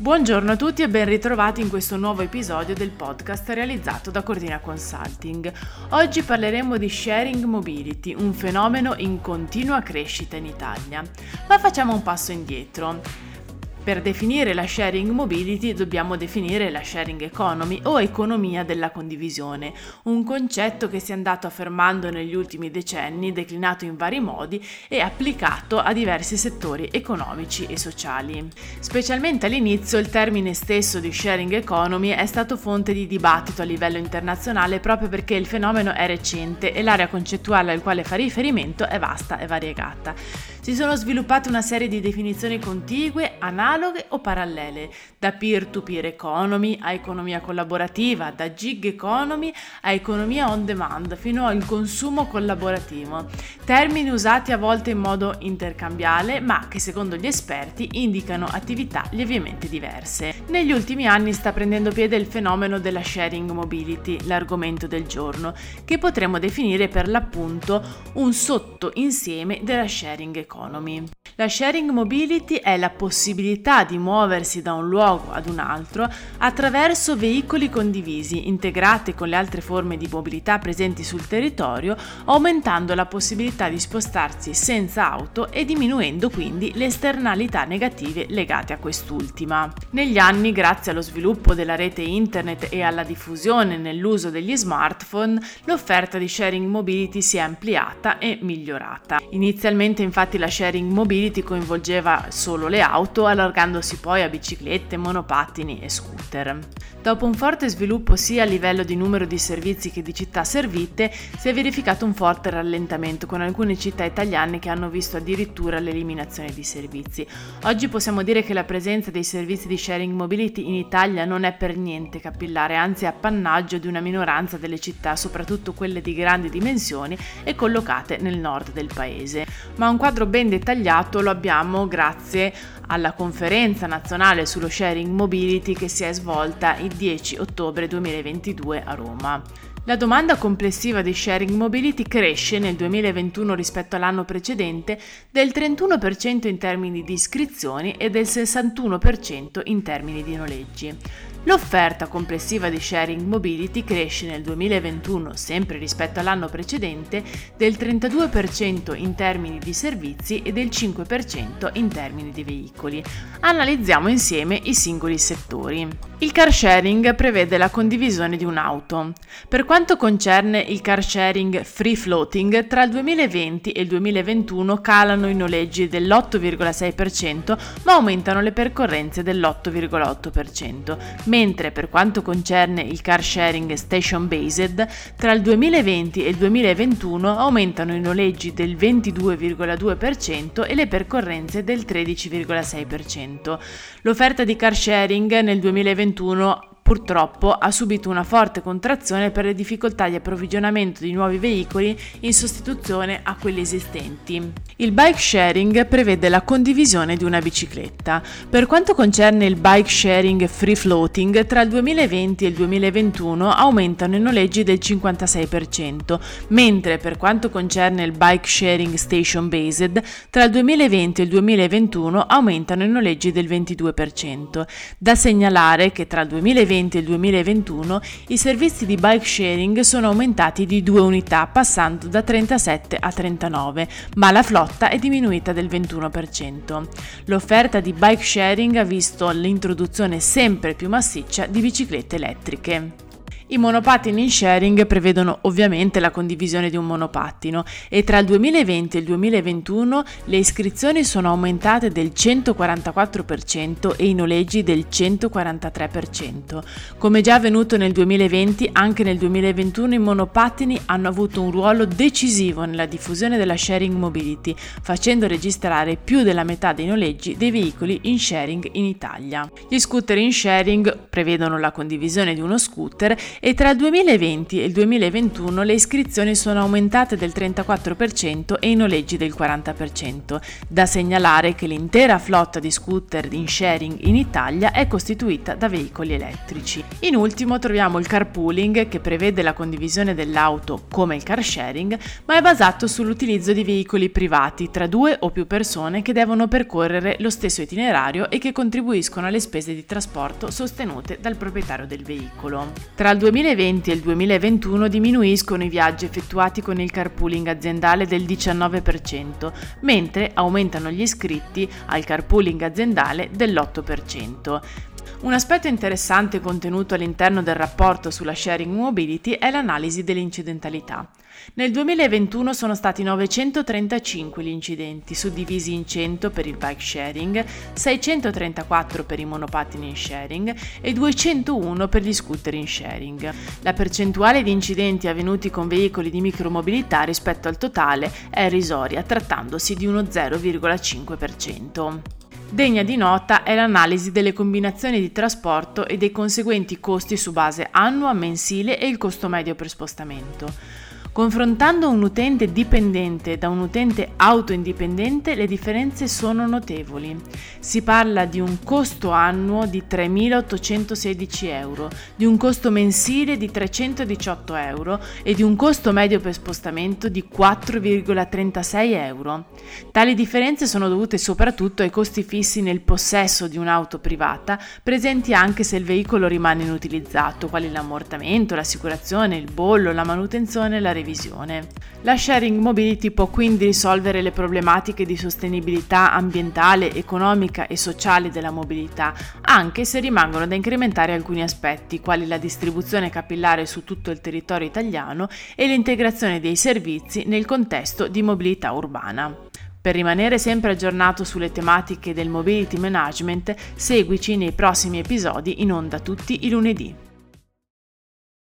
Buongiorno a tutti e ben ritrovati in questo nuovo episodio del podcast realizzato da Cordina Consulting. Oggi parleremo di sharing mobility, un fenomeno in continua crescita in Italia. Ma facciamo un passo indietro. Per definire la sharing mobility dobbiamo definire la sharing economy o economia della condivisione, un concetto che si è andato affermando negli ultimi decenni, declinato in vari modi e applicato a diversi settori economici e sociali. Specialmente all'inizio il termine stesso di sharing economy è stato fonte di dibattito a livello internazionale proprio perché il fenomeno è recente e l'area concettuale al quale fa riferimento è vasta e variegata. Si sono sviluppate una serie di definizioni contigue, analoghe o parallele, da peer-to-peer economy a economia collaborativa, da gig economy a economia on demand, fino al consumo collaborativo. Termini usati a volte in modo intercambiale, ma che secondo gli esperti indicano attività lievemente diverse. Negli ultimi anni sta prendendo piede il fenomeno della sharing mobility, l'argomento del giorno, che potremmo definire per l'appunto un sottoinsieme della sharing economy. La sharing mobility è la possibilità di muoversi da un luogo ad un altro attraverso veicoli condivisi, integrati con le altre forme di mobilità presenti sul territorio, aumentando la possibilità di spostarsi senza auto e diminuendo quindi le esternalità negative legate a quest'ultima. Negli anni, grazie allo sviluppo della rete internet e alla diffusione nell'uso degli smartphone, l'offerta di sharing mobility si è ampliata e migliorata. Inizialmente infatti la sharing mobility coinvolgeva solo le auto, allargandosi poi a biciclette, monopattini e scooter. Dopo un forte sviluppo sia a livello di numero di servizi che di città servite, si è verificato un forte rallentamento con alcune città italiane che hanno visto addirittura l'eliminazione di servizi. Oggi possiamo dire che la presenza dei servizi di sharing mobility in Italia non è per niente capillare, anzi è appannaggio di una minoranza delle città, soprattutto quelle di grandi dimensioni e collocate nel nord del paese. Ma un quadro ben dettagliato lo abbiamo grazie alla conferenza nazionale sullo sharing mobility che si è svolta il 10 ottobre 2022 a Roma. La domanda complessiva di sharing mobility cresce nel 2021 rispetto all'anno precedente del 31% in termini di iscrizioni e del 61% in termini di noleggi. L'offerta complessiva di sharing mobility cresce nel 2021, sempre rispetto all'anno precedente, del 32% in termini di servizi e del 5% in termini di veicoli. Analizziamo insieme i singoli settori. Il car sharing prevede la condivisione di un'auto. Per quanto concerne il car sharing free floating, tra il 2020 e il 2021 calano i noleggi dell'8,6%, ma aumentano le percorrenze dell'8,8%, mentre per quanto concerne il car sharing station based, tra il 2020 e il 2021 aumentano i noleggi del 22,2% e le percorrenze del 13,6%. L'offerta di car sharing nel 2021 2021 purtroppo ha subito una forte contrazione per le difficoltà di approvvigionamento di nuovi veicoli in sostituzione a quelli esistenti. Il bike sharing prevede la condivisione di una bicicletta. Per quanto concerne il bike sharing free floating, tra il 2020 e il 2021 aumentano i noleggi del 56%, mentre per quanto concerne il bike sharing station based, tra il 2020 e il 2021 aumentano i noleggi del 22%. Da segnalare che tra il 2020 2020 e il 2021 i servizi di bike sharing sono aumentati di due unità passando da 37 a 39, ma la flotta è diminuita del 21%. L'offerta di bike sharing ha visto l'introduzione sempre più massiccia di biciclette elettriche. I monopattini in sharing prevedono ovviamente la condivisione di un monopattino e tra il 2020 e il 2021 le iscrizioni sono aumentate del 144% e i noleggi del 143%. Come già avvenuto nel 2020, anche nel 2021 i monopattini hanno avuto un ruolo decisivo nella diffusione della sharing mobility, facendo registrare più della metà dei noleggi dei veicoli in sharing in Italia. Gli scooter in sharing prevedono la condivisione di uno scooter e tra il 2020 e il 2021 le iscrizioni sono aumentate del 34% e i noleggi del 40%. Da segnalare che l'intera flotta di scooter in sharing in Italia è costituita da veicoli elettrici. In ultimo troviamo il carpooling che prevede la condivisione dell'auto come il car sharing, ma è basato sull'utilizzo di veicoli privati tra due o più persone che devono percorrere lo stesso itinerario e che contribuiscono alle spese di trasporto sostenute dal proprietario del veicolo. Tra il 2020 e il 2021 diminuiscono i viaggi effettuati con il carpooling aziendale del 19%, mentre aumentano gli iscritti al carpooling aziendale dell'8%. Un aspetto interessante contenuto all'interno del rapporto sulla sharing mobility è l'analisi dell'incidentalità. Nel 2021 sono stati 935 gli incidenti, suddivisi in 100 per il bike sharing, 634 per i monopattini in sharing e 201 per gli scooter in sharing. La percentuale di incidenti avvenuti con veicoli di micromobilità rispetto al totale è irrisoria, trattandosi di uno 0,5%. Degna di nota è l'analisi delle combinazioni di trasporto e dei conseguenti costi su base annua, mensile e il costo medio per spostamento. Confrontando un utente dipendente da un utente autoindipendente le differenze sono notevoli. Si parla di un costo annuo di 3.816 euro, di un costo mensile di 318 euro e di un costo medio per spostamento di 4,36 euro. Tali differenze sono dovute soprattutto ai costi fissi nel possesso di un'auto privata, presenti anche se il veicolo rimane inutilizzato, quali l'ammortamento, l'assicurazione, il bollo, la manutenzione e la revisione. La sharing mobility può quindi risolvere le problematiche di sostenibilità ambientale, economica e sociale della mobilità, anche se rimangono da incrementare alcuni aspetti, quali la distribuzione capillare su tutto il territorio italiano e l'integrazione dei servizi nel contesto di mobilità urbana. Per rimanere sempre aggiornato sulle tematiche del mobility management, seguici nei prossimi episodi in onda tutti i lunedì.